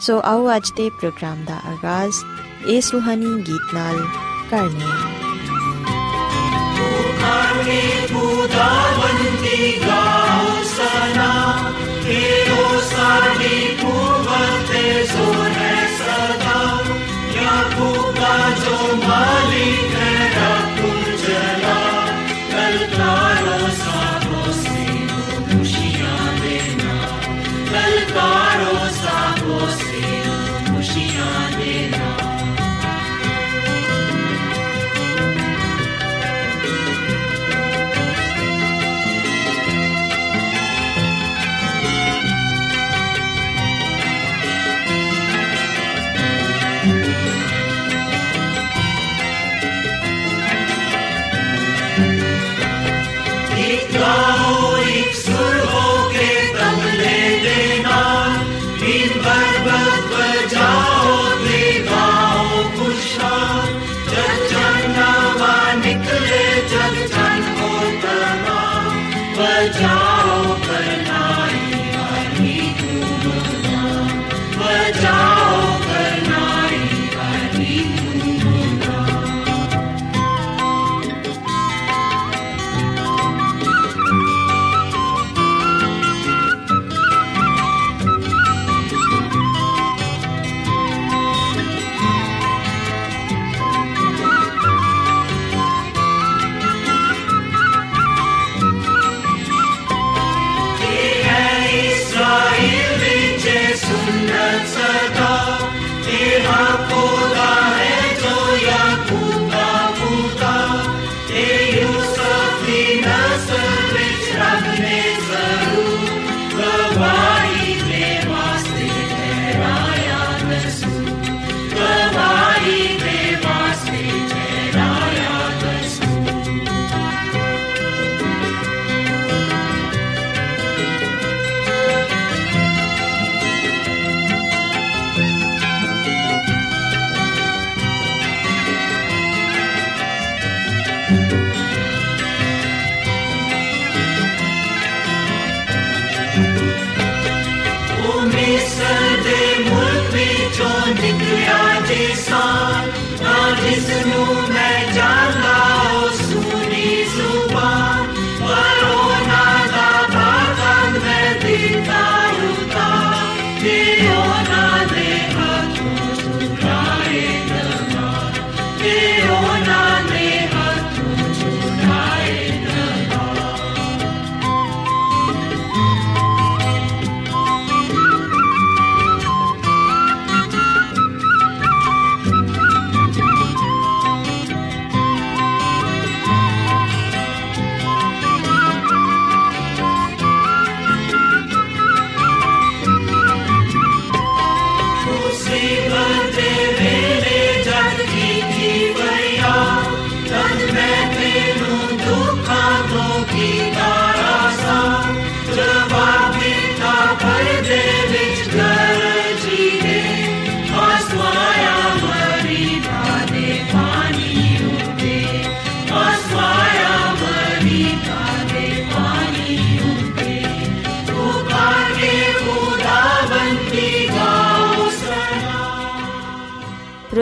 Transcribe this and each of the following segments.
ਸੋ ਆਓ ਅੱਜ ਦੇ ਪ੍ਰੋਗਰਾਮ ਦਾ ਆਗਾਜ਼ ਇਸ ਰੂਹਾਨੀ ਗੀਤ ਨਾਲ ਕਰਨੇ ਆਨੇ ਖੁਦਾਵੰਦੀ ਗਾਓ ਸਨਾ, ਤੇਰੋ ਸਾਡੀ ਕੁਵਤ ਤੇ ਜ਼ੋਰ ਹੈ ਸਦਾ। ਯਾਕੂਬ ਦਾ ਜੋ ਮਾਲਿਕ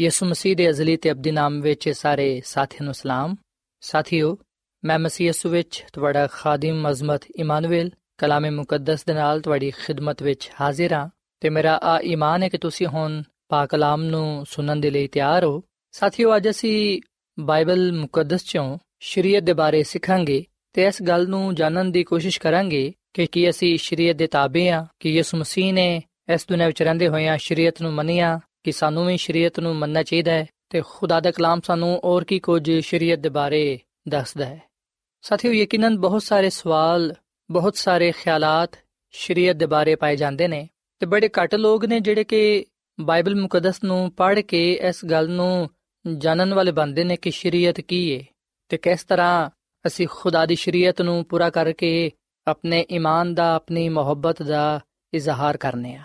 ਯਿਸੂ ਮਸੀਹ ਦੇ ਅਜ਼ਲੀ ਤੇ ਅਬਦੀ ਨਾਮ ਵਿੱਚ ਸਾਰੇ ਸਾਥੀਆਂ ਨੂੰ ਸਲਾਮ। ਸਾਥੀਓ, ਮੈਂ ਮਸੀਹ ਯਿਸੂ ਵਿੱਚ ਤੁਹਾਡਾ ਖਾਦਮ ਅਜ਼ਮਤ ਇਮਾਨੁਅਲ ਕਲਾਮੇ ਮੁਕੱਦਸ ਦੇ ਨਾਲ ਤੁਹਾਡੀ ਖਿਦਮਤ ਵਿੱਚ ਹਾਜ਼ਰ ਹਾਂ ਤੇ ਮੇਰਾ ਆ ਈਮਾਨ ਹੈ ਕਿ ਤੁਸੀਂ ਹੁਣ ਪਾਕ ਕਲਾਮ ਨੂੰ ਸੁਣਨ ਦੇ ਲਈ ਤਿਆਰ ਹੋ। ਸਾਥੀਓ, ਅੱਜ ਅਸੀਂ ਬਾਈਬਲ ਮੁਕੱਦਸ ਚੋਂ ਸ਼ਰੀਅਤ ਦੇ ਬਾਰੇ ਸਿੱਖਾਂਗੇ ਤੇ ਇਸ ਗੱਲ ਨੂੰ ਜਾਣਨ ਦੀ ਕੋਸ਼ਿਸ਼ ਕਰਾਂਗੇ ਕਿ ਕੀ ਅਸੀਂ ਸ਼ਰੀਅਤ ਦੇ ਤਾਬੇ ਹਾਂ ਕਿ ਯਿਸੂ ਮਸੀਹ ਨੇ ਇਸ ਦੁਨੀਆਂ ਵਿੱਚ ਰਹਿੰਦੇ ਹੋਇਆਂ ਸ਼ਰੀਅਤ ਨੂੰ ਮੰਨਿਆ ਕਿ ਸਾਨੂੰ ਵੀ ਸ਼ਰੀਅਤ ਨੂੰ ਮੰਨਣਾ ਚਾਹੀਦਾ ਹੈ ਤੇ ਖੁਦਾ ਦਾ ਕਲਾਮ ਸਾਨੂੰ ਹੋਰ ਕੀ ਕੁਝ ਸ਼ਰੀਅਤ ਦੇ ਬਾਰੇ ਦੱਸਦਾ ਹੈ। ਸਾਥੀਓ, ਯਕੀਨਨ ਬਹੁਤ ਸਾਰੇ ਸਵਾਲ, ਬਹੁਤ ਸਾਰੇ ਖਿਆਲਾਤ ਸ਼ਰੀਅਤ ਦੇ ਬਾਰੇ ਪਾਏ ਜਾਂਦੇ ਨੇ ਤੇ ਬੜੇ ਘੱਟ ਲੋਕ ਨੇ ਜਿਹੜੇ ਕਿ ਬਾਈਬਲ ਮੁਕੱਦਸ ਨੂੰ ਪੜ੍ਹ ਕੇ ਇਸ ਗੱਲ ਨੂੰ ਜਾਣਨ ਵਾਲੇ ਬਣਦੇ ਨੇ ਕਿ ਸ਼ਰੀਅਤ ਕੀ ਹੈ ਤੇ ਕਿਸ ਤਰ੍ਹਾਂ ਅਸੀਂ ਖੁਦਾ ਦੀ ਸ਼ਰੀਅਤ ਨੂੰ ਪੂਰਾ ਕਰਕੇ ਆਪਣੇ ਈਮਾਨ ਦਾ, ਆਪਣੀ ਮੁਹੱਬਤ ਦਾ ਇਜ਼ਹਾਰ ਕਰਨੇ ਆ।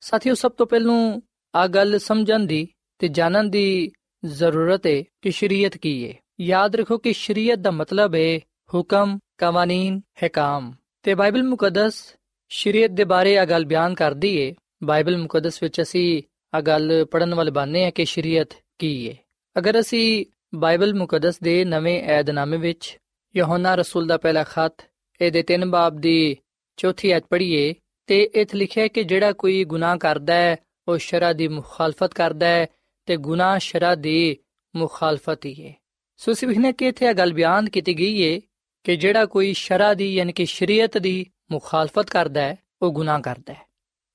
ਸਾਥੀਓ, ਸਭ ਤੋਂ ਪਹਿਲਾਂ ਆ ਗੱਲ ਸਮਝਣ ਦੀ ਤੇ ਜਾਣਨ ਦੀ ਜ਼ਰੂਰਤ ਹੈ ਕਿ ਸ਼ਰੀਅਤ ਕੀ ਹੈ ਯਾਦ ਰੱਖੋ ਕਿ ਸ਼ਰੀਅਤ ਦਾ ਮਤਲਬ ਹੈ ਹੁਕਮ ਕਾਨੂੰਨ ਹਕਾਮ। ਤੇ ਬਾਈਬਲ ਮੁਕੱਦਸ ਸ਼ਰੀਅਤ ਦੇ ਬਾਰੇ ਆ ਗੱਲ ਬਿਆਨ ਕਰਦੀ ਏ। ਬਾਈਬਲ ਮੁਕੱਦਸ ਵਿੱਚ ਅਸੀਂ ਆ ਗੱਲ ਪੜਨ ਵਾਲੇ ਬਾਨੇ ਆ ਕਿ ਸ਼ਰੀਅਤ ਕੀ ਏ। ਅਗਰ ਅਸੀਂ ਬਾਈਬਲ ਮੁਕੱਦਸ ਦੇ ਨਵੇਂ ਏਧਨਾਮੇ ਵਿੱਚ ਯਹੋਨਾ ਰਸੂਲ ਦਾ ਪਹਿਲਾ ਖੱਤ, ਇਹਦੇ 3 ਬਾਬ ਦੀ ਚੌਥੀ ਐਤ ਪੜ੍ਹੀਏ ਤੇ ਇਥੇ ਲਿਖਿਆ ਹੈ ਕਿ ਜਿਹੜਾ ਕੋਈ ਗੁਨਾਹ ਕਰਦਾ ਹੈ ਉਹ ਸ਼ਰਾ ਦੀ ਮੁਖਾਲਫਤ ਕਰਦਾ ਹੈ ਤੇ ਗੁਨਾਹ ਸ਼ਰਾ ਦੀ ਮੁਖਾਲਫਤ ਹੀ ਹੈ। ਸੋ ਸਿਵਹਨੇ ਕਿ ਇਥੇ ਇਹ ਗੱਲ ਬਿਆਨ ਕੀਤੀ ਗਈ ਹੈ ਕਿ ਜਿਹੜਾ ਕੋਈ ਸ਼ਰਾ ਦੀ ਯਾਨੀ ਕਿ ਸ਼ਰੀਅਤ ਦੀ ਮੁਖਾਲਫਤ ਕਰਦਾ ਹੈ, ਉਹ ਗੁਨਾਹ ਕਰਦਾ ਹੈ।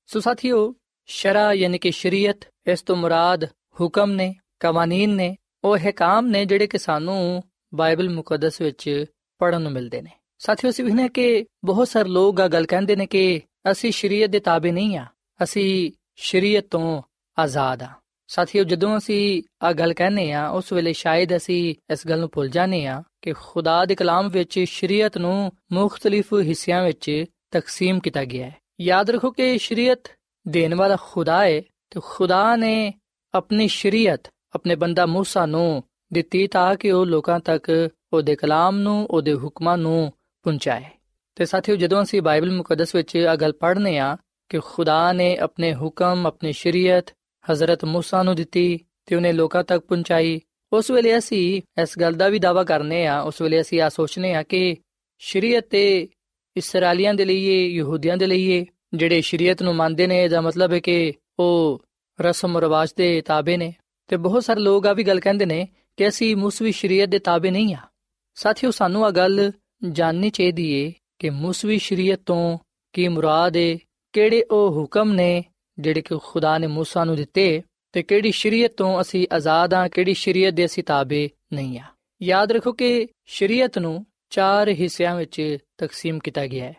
ਸੋ ਸਾਥੀਓ, ਸ਼ਰਾ ਯਾਨੀ ਕਿ ਸ਼ਰੀਅਤ, ਇਸ ਤੋਂ ਮੁਰਾਦ ਹੁਕਮ ਨੇ ਕਾਨੂੰਨ ਨੇ, ਉਹ ਹਕਾਮ ਨੇ ਜਿਹੜੇ ਕਿ ਸਾਨੂੰ ਬਾਈਬਲ ਮੁਕੱਦਸ ਵਿੱਚ ਪੜਨ ਨੂੰ ਮਿਲਦੇ ਨੇ। ਸਾਥੀਓ ਸਿਵਹਨੇ ਕਿ ਬਹੁਤ ਸਾਰੇ ਲੋਕ ਆ ਗੱਲ ਕਹਿੰਦੇ ਨੇ ਕਿ ਅਸੀਂ ਸ਼ਰੀਅਤ ਦੇ ਤਾਬੇ ਨਹੀਂ ਆ, ਅਸੀਂ ਸ਼ਰੀਅਤ ਤੋਂ ਆਜ਼ਾਦ ਆ ਸਾਥੀਓ ਜਦੋਂ ਅਸੀਂ ਆ ਗੱਲ ਕਹਿੰਨੇ ਆ ਉਸ ਵੇਲੇ ਸ਼ਾਇਦ ਅਸੀਂ ਇਸ ਗੱਲ ਨੂੰ ਭੁੱਲ ਜਾਂਦੇ ਆ ਕਿ ਖੁਦਾ ਦੇ ਕਲਾਮ ਵਿੱਚ ਸ਼ਰੀਅਤ ਨੂੰ ਮੁxtਲਿਫ ਹਿੱਸਿਆਂ ਵਿੱਚ ਤਕਸੀਮ ਕੀਤਾ ਗਿਆ ਹੈ ਯਾਦ ਰੱਖੋ ਕਿ ਸ਼ਰੀਅਤ ਦੇਣ ਵਾਲਾ ਖੁਦਾ ਹੈ ਤੇ ਖੁਦਾ ਨੇ ਆਪਣੀ ਸ਼ਰੀਅਤ ਆਪਣੇ ਬੰਦਾ موسی ਨੂੰ ਦਿੱਤੀ ਤਾਂ ਕਿ ਉਹ ਲੋਕਾਂ ਤੱਕ ਉਹਦੇ ਕਲਾਮ ਨੂੰ ਉਹਦੇ ਹੁਕਮਾਂ ਨੂੰ ਪਹੁੰਚਾਏ ਤੇ ਸਾਥੀਓ ਜਦੋਂ ਅਸੀਂ ਬਾਈਬਲ ਮੁਕੱਦਸ ਵਿੱਚ ਆ ਗੱਲ ਪੜ੍ਹਨੇ ਆ ਕਿ ਖੁਦਾ ਨੇ ਆਪਣੇ ਹੁਕਮ, ਆਪਣੀ ਸ਼ਰੀਅਤ حضرت موسی ਨੂੰ ਦਿੱਤੀ ਤੇ ਉਹਨੇ ਲੋਕਾਂ ਤੱਕ ਪਹੁੰਚਾਈ। ਉਸ ਵੇਲੇ ਅਸੀਂ ਇਸ ਗੱਲ ਦਾ ਵੀ ਦਾਵਾ ਕਰਨੇ ਆ, ਉਸ ਵੇਲੇ ਅਸੀਂ ਆ ਸੋਚਨੇ ਆ ਕਿ ਸ਼ਰੀਅਤ ਤੇ ਇਸرائیਲੀਆਂ ਦੇ ਲਈ ਯਹੂਦੀਆਂ ਦੇ ਲਈ ਜਿਹੜੇ ਸ਼ਰੀਅਤ ਨੂੰ ਮੰਨਦੇ ਨੇ, ਇਹਦਾ ਮਤਲਬ ਹੈ ਕਿ ਉਹ ਰਸਮ ਰਿਵਾਜ ਦੇ ਤਾਬੇ ਨੇ। ਤੇ ਬਹੁਤ ਸਾਰੇ ਲੋਕ ਆ ਵੀ ਗੱਲ ਕਹਿੰਦੇ ਨੇ ਕਿ ਅਸੀਂ ਮੂਸਵੀ ਸ਼ਰੀਅਤ ਦੇ ਤਾਬੇ ਨਹੀਂ ਆ। ਸਾਥੀਓ, ਸਾਨੂੰ ਆ ਗੱਲ ਜਾਣਨੀ ਚਾਹੀਦੀ ਏ ਕਿ ਮੂਸਵੀ ਸ਼ਰੀਅਤ ਤੋਂ ਕੀ ਮੁਰਾਦ ਏ ਕਿਹੜੇ ਉਹ ਹੁਕਮ ਨੇ ਜਿਹੜੇ ਕਿ ਖੁਦਾ ਨੇ موسی ਨੂੰ ਦਿੱਤੇ ਤੇ ਕਿਹੜੀ ਸ਼ਰੀਅਤ ਤੋਂ ਅਸੀਂ ਆਜ਼ਾਦ ਆ ਕਿਹੜੀ ਸ਼ਰੀਅਤ ਦੇ ਅਸੀਂ ਤਾਬੇ ਨਹੀਂ ਆ ਯਾਦ ਰੱਖੋ ਕਿ ਸ਼ਰੀਅਤ ਨੂੰ ਚਾਰ ਹਿੱਸਿਆਂ ਵਿੱਚ ਤਕਸੀਮ ਕੀਤਾ ਗਿਆ ਹੈ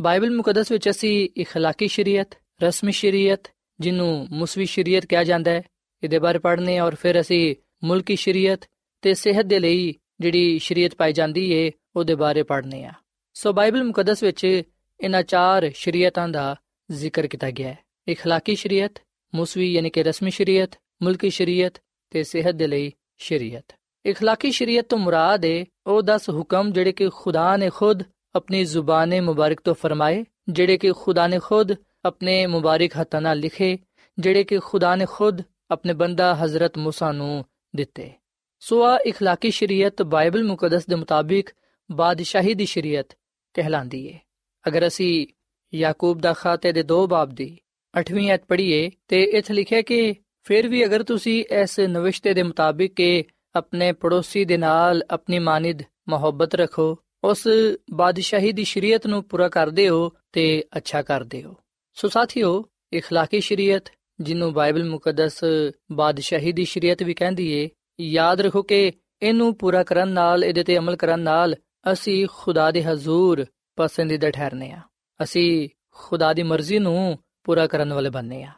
ਬਾਈਬਲ ਮੁਕੱਦਸ ਵਿੱਚ ਅਸੀਂ اخلاقی ਸ਼ਰੀਅਤ ਰਸਮੀ ਸ਼ਰੀਅਤ ਜਿਹਨੂੰ ਮੁਸਵੀ ਸ਼ਰੀਅਤ ਕਿਹਾ ਜਾਂਦਾ ਹੈ ਇਹਦੇ ਬਾਰੇ ਪੜ੍ਹਨੇ ਔਰ ਫਿਰ ਅਸੀਂ ਮੁਲਕੀ ਸ਼ਰੀਅਤ ਤੇ ਸਿਹਤ ਦੇ ਲਈ ਜਿਹੜੀ ਸ਼ਰੀਅਤ ਪਾਈ ਜਾਂਦੀ ਏ ਉਹਦੇ ਬਾਰੇ ਪੜ੍ਹਨੇ ਆ ਸੋ ਬਾਈਬਲ ਮੁਕੱਦਸ ਵਿੱਚ ਇਹਨਾਂ ਚਾਰ ਸ਼ਰੀਅਤਾਂ ਦਾ ਜ਼ਿਕਰ ਕੀਤਾ ਗਿਆ ਹੈ اخلاقی ਸ਼ਰੀਅਤ ਮੁਸਵੀ ਯਾਨੀ ਕਿ ਰਸਮੀ ਸ਼ਰੀਅਤ ਮੁਲਕੀ ਸ਼ਰੀਅਤ ਤੇ ਸਿਹਤ ਦੇ ਲਈ ਸ਼ਰੀਅਤ اخلاقی ਸ਼ਰੀਅਤ ਤੋਂ ਮੁਰਾਦ ਹੈ ਉਹ 10 ਹੁਕਮ ਜਿਹੜੇ ਕਿ ਖੁਦਾ ਨੇ ਖੁਦ ਆਪਣੀ ਜ਼ੁਬਾਨ ਮੁਬਾਰਕ ਤੋਂ ਫਰਮਾਏ ਜਿਹੜੇ ਕਿ ਖੁਦਾ ਨੇ ਖੁਦ ਆਪਣੇ ਮੁਬਾਰਕ ਹੱਥਾਂ ਨਾਲ ਲਿਖੇ ਜਿਹੜੇ ਕਿ ਖੁਦਾ ਨੇ ਖੁਦ ਆਪਣੇ ਬੰਦਾ ਹਜ਼ਰਤ موسی ਨੂੰ ਦਿੱਤੇ ਸੋ ਆ اخلاقی ਸ਼ਰੀਅਤ ਬਾਈਬਲ ਮੁਕੱਦਸ ਦੇ ਮੁਤਾਬਿਕ ਬਾਦਸ਼ਾਹੀ ਦੀ ਸ਼ਰੀਅਤ ਕਹਿਲਾਂਦੀ ਏ ਅਗਰ ਅਸੀਂ ਯਾਕੂਬ ਦਾ ਖਾਤੇ ਦੇ 2 ਬਾਬ ਦੀ 8ਵੀਂ ਐਤ ਪੜ੍ਹੀਏ ਤੇ ਇੱਥੇ ਲਿਖਿਆ ਕਿ ਫਿਰ ਵੀ ਅਗਰ ਤੁਸੀਂ ਇਸ ਨਵਿਸ਼ਤੇ ਦੇ ਮੁਤਾਬਿਕ ਕਿ ਆਪਣੇ ਪੜੋਸੀ ਦੇ ਨਾਲ ਆਪਣੀ ਮਾਨਿਦ ਮੁਹੱਬਤ ਰੱਖੋ ਉਸ ਬਾਦਸ਼ਾਹੀ ਦੀ ਸ਼ਰੀਅਤ ਨੂੰ ਪੂਰਾ ਕਰਦੇ ਹੋ ਤੇ ਅੱਛਾ ਕਰਦੇ ਹੋ ਸੋ ਸਾਥੀਓ اخلاقی ਸ਼ਰੀਅਤ ਜਿਹਨੂੰ ਬਾਈਬਲ ਮੁਕੱਦਸ ਬਾਦਸ਼ਾਹੀ ਦੀ ਸ਼ਰੀਅਤ ਵੀ ਕਹਿੰਦੀ ਏ ਯਾਦ ਰੱਖੋ ਕਿ ਇਹਨੂੰ ਪੂਰਾ ਕਰਨ ਨਾਲ ਇਹਦੇ ਤੇ ਅਮਲ ਕਰਨ ਨਾਲ ਅਸੀਂ ਖੁਦਾ ਦੇ ਹਜ਼ੂਰ ਪਸੰਦੀਦਾ ਠਹਿਰਨੇ ਆ ਅਸੀਂ ਖੁਦਾ ਦੀ ਮਰਜ਼ੀ ਨੂੰ ਪੂਰਾ ਕਰਨ ਵਾਲੇ ਬਣਨੇ ਆ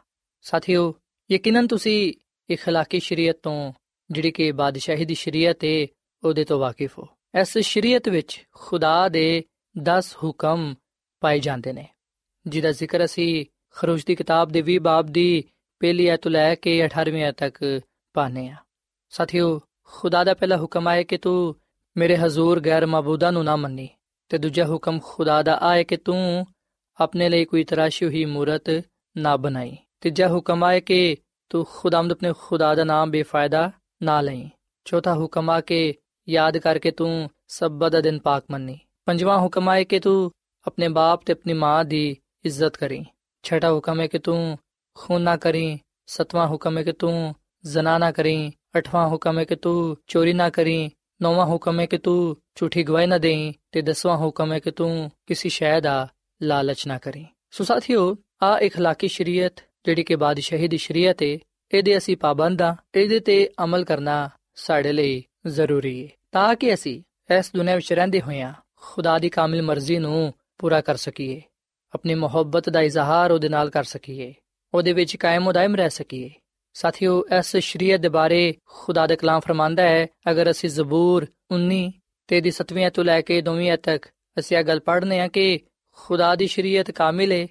ਸਾਥੀਓ ਯਕੀਨਨ ਤੁਸੀਂ اخلاقی ਸ਼ਰੀਅਤ ਤੋਂ ਜਿਹੜੀ ਕਿ ਬਾਦਸ਼ਾਹੀ ਦੀ ਸ਼ਰੀਅਤ ਏ ਉਹਦੇ ਤੋਂ ਵਾਕਿਫ ਹੋ ਇਸ ਸ਼ਰੀਅਤ ਵਿੱਚ ਖੁਦਾ ਦੇ 10 ਹੁਕਮ ਪਾਏ ਜਾਂਦੇ ਨੇ ਜਿਹਦਾ ਜ਼ਿਕਰ ਅਸੀਂ ਖਰੂਜ ਦੀ ਕਿਤਾਬ ਦੇ 20 ਬਾਬ ਦੀ ਪਹਿਲੀ ਆਇਤ ਲੈ ਕੇ 18ਵੀਂ ਆਇਤ ਤੱਕ ਪਾਣੇ ਆ ਸਾਥੀਓ ਖੁਦਾ ਦਾ ਪਹਿਲਾ ਹੁਕਮ ਆਏ ਕਿ ਤੂੰ ਮੇਰੇ ਹਜ਼ੂਰ ਗੈਰ ਮਾਬੂਦਾਂ ਨੂੰ ਨਾ ਮੰਨੀ ਤੇ ਦੂਜਾ ਹੁਕਮ ਖੁਦਾ ਦਾ ਆਏ ਕਿ ਤੂੰ ਆਪਣੇ ਲਈ ਕੋਈ ਤਰਾਸ਼ੀ ਹੋਈ ਮੂਰਤ ਨਾ ਬਣਾਈ ਤੀਜਾ ਹੁਕਮ ਆਏ ਕਿ ਤੂੰ ਖੁਦਾਮਦ ਆਪਣੇ ਖੁਦਾ ਦਾ ਨਾਮ ਬੇਫਾਇਦਾ ਨਾ ਲਈ ਚੌਥਾ ਹੁਕਮ ਆ ਕਿ ਯਾਦ ਕਰਕੇ ਤੂੰ ਸਬਤ ਦਾ ਦਿਨ ਪਾਕ ਮੰਨੀ ਪੰਜਵਾਂ ਹੁਕਮ ਆਏ ਕਿ ਤੂੰ ਆਪਣੇ ਬਾਪ ਤੇ ਆਪਣੀ ਮਾਂ ਦੀ ਇੱਜ਼ਤ ਕਰੀ ਛਠਾ ਹੁਕਮ ਹੈ ਕਿ ਤੂੰ ਖੂਨ ਨਾ ਕਰੀ ਸਤਵਾਂ ਹੁਕਮ ਹੈ ਕਿ ਤੂੰ ਜ਼ਨਾ ਨਾ ਕਰੀ ਅਠਵਾਂ ਹੁਕਮ ਹੈ ਕਿ ਤੂੰ ਚੋਰੀ ਨਾ ਕਰੀ ਨੌਵਾਂ ਹੁਕਮ ਹੈ ਕਿ ਤੂੰ ਝੂਠੀ ਗਵਾਹੀ ਨਾ ਦੇਈ ਤੇ ਦਸਵਾਂ ਹੁਕਮ ਹੈ ਕਿ ਤੂੰ ਕਿਸੇ ਸ਼ੈ ਦਾ ਲਾਲਚ ਨਾ ਕਰੀ ਸੋ ਸਾਥੀਓ ਆ اخلاقی ਸ਼ਰੀਅਤ ਜਿਹੜੀ ਕਿ ਬਾਦਸ਼ਾਹੀ ਦੀ ਸ਼ਰੀਅਤ ਹੈ ਇਹਦੇ ਅਸੀਂ ਪਾਬੰਦ ਆ ਇਹਦੇ ਤੇ ਅਮਲ ਕਰਨਾ ਸਾਡੇ ਲਈ ਜ਼ਰੂਰੀ ਹੈ ਤਾਂ ਕਿ ਅਸੀਂ ਇਸ ਦੁਨੀਆਂ ਵਿੱਚ ਰਹਿੰਦੇ ਹੋਇਆਂ ਖੁਦਾ ਦੀ ਕਾਮਿਲ ਮਰਜ਼ੀ ਨੂੰ ਪੂਰਾ ਕਰ ਸਕੀਏ ਆਪਣੀ ਮੁਹੱਬਤ ਦਾ ਇਜ਼ਹਾਰ ਉਹਦੇ ਨਾਲ ਕਰ ਸਕੀਏ ਉਹਦੇ ਵਿੱਚ ਕਾਇਮ ਉਦਾਇਮ ਰਹਿ ਸਕੀਏ ਸਾਥੀਓ ਇਸ ਸ਼ਰੀਅਤ ਦੇ ਬਾਰੇ ਖੁਦਾ ਦਾ ਕਲਾਮ ਫਰਮਾਂਦਾ ਹੈ ਅਗਰ ਅਸੀਂ ਜ਼ਬੂਰ 19 ਤੇ ਦੀ 7ਵੀਂ ਤੋਂ ਲੈ ਕੇ 2ਵੀਂ ਤੱਕ ਅਸੀਂ ਇਹ ਗੱਲ ਪੜ੍ਹਨੇ ਆ ਕਿ ਖੁਦਾ ਦੀ ਸ਼ਰੀਅਤ ਕਾਮਿਲ ਹੈ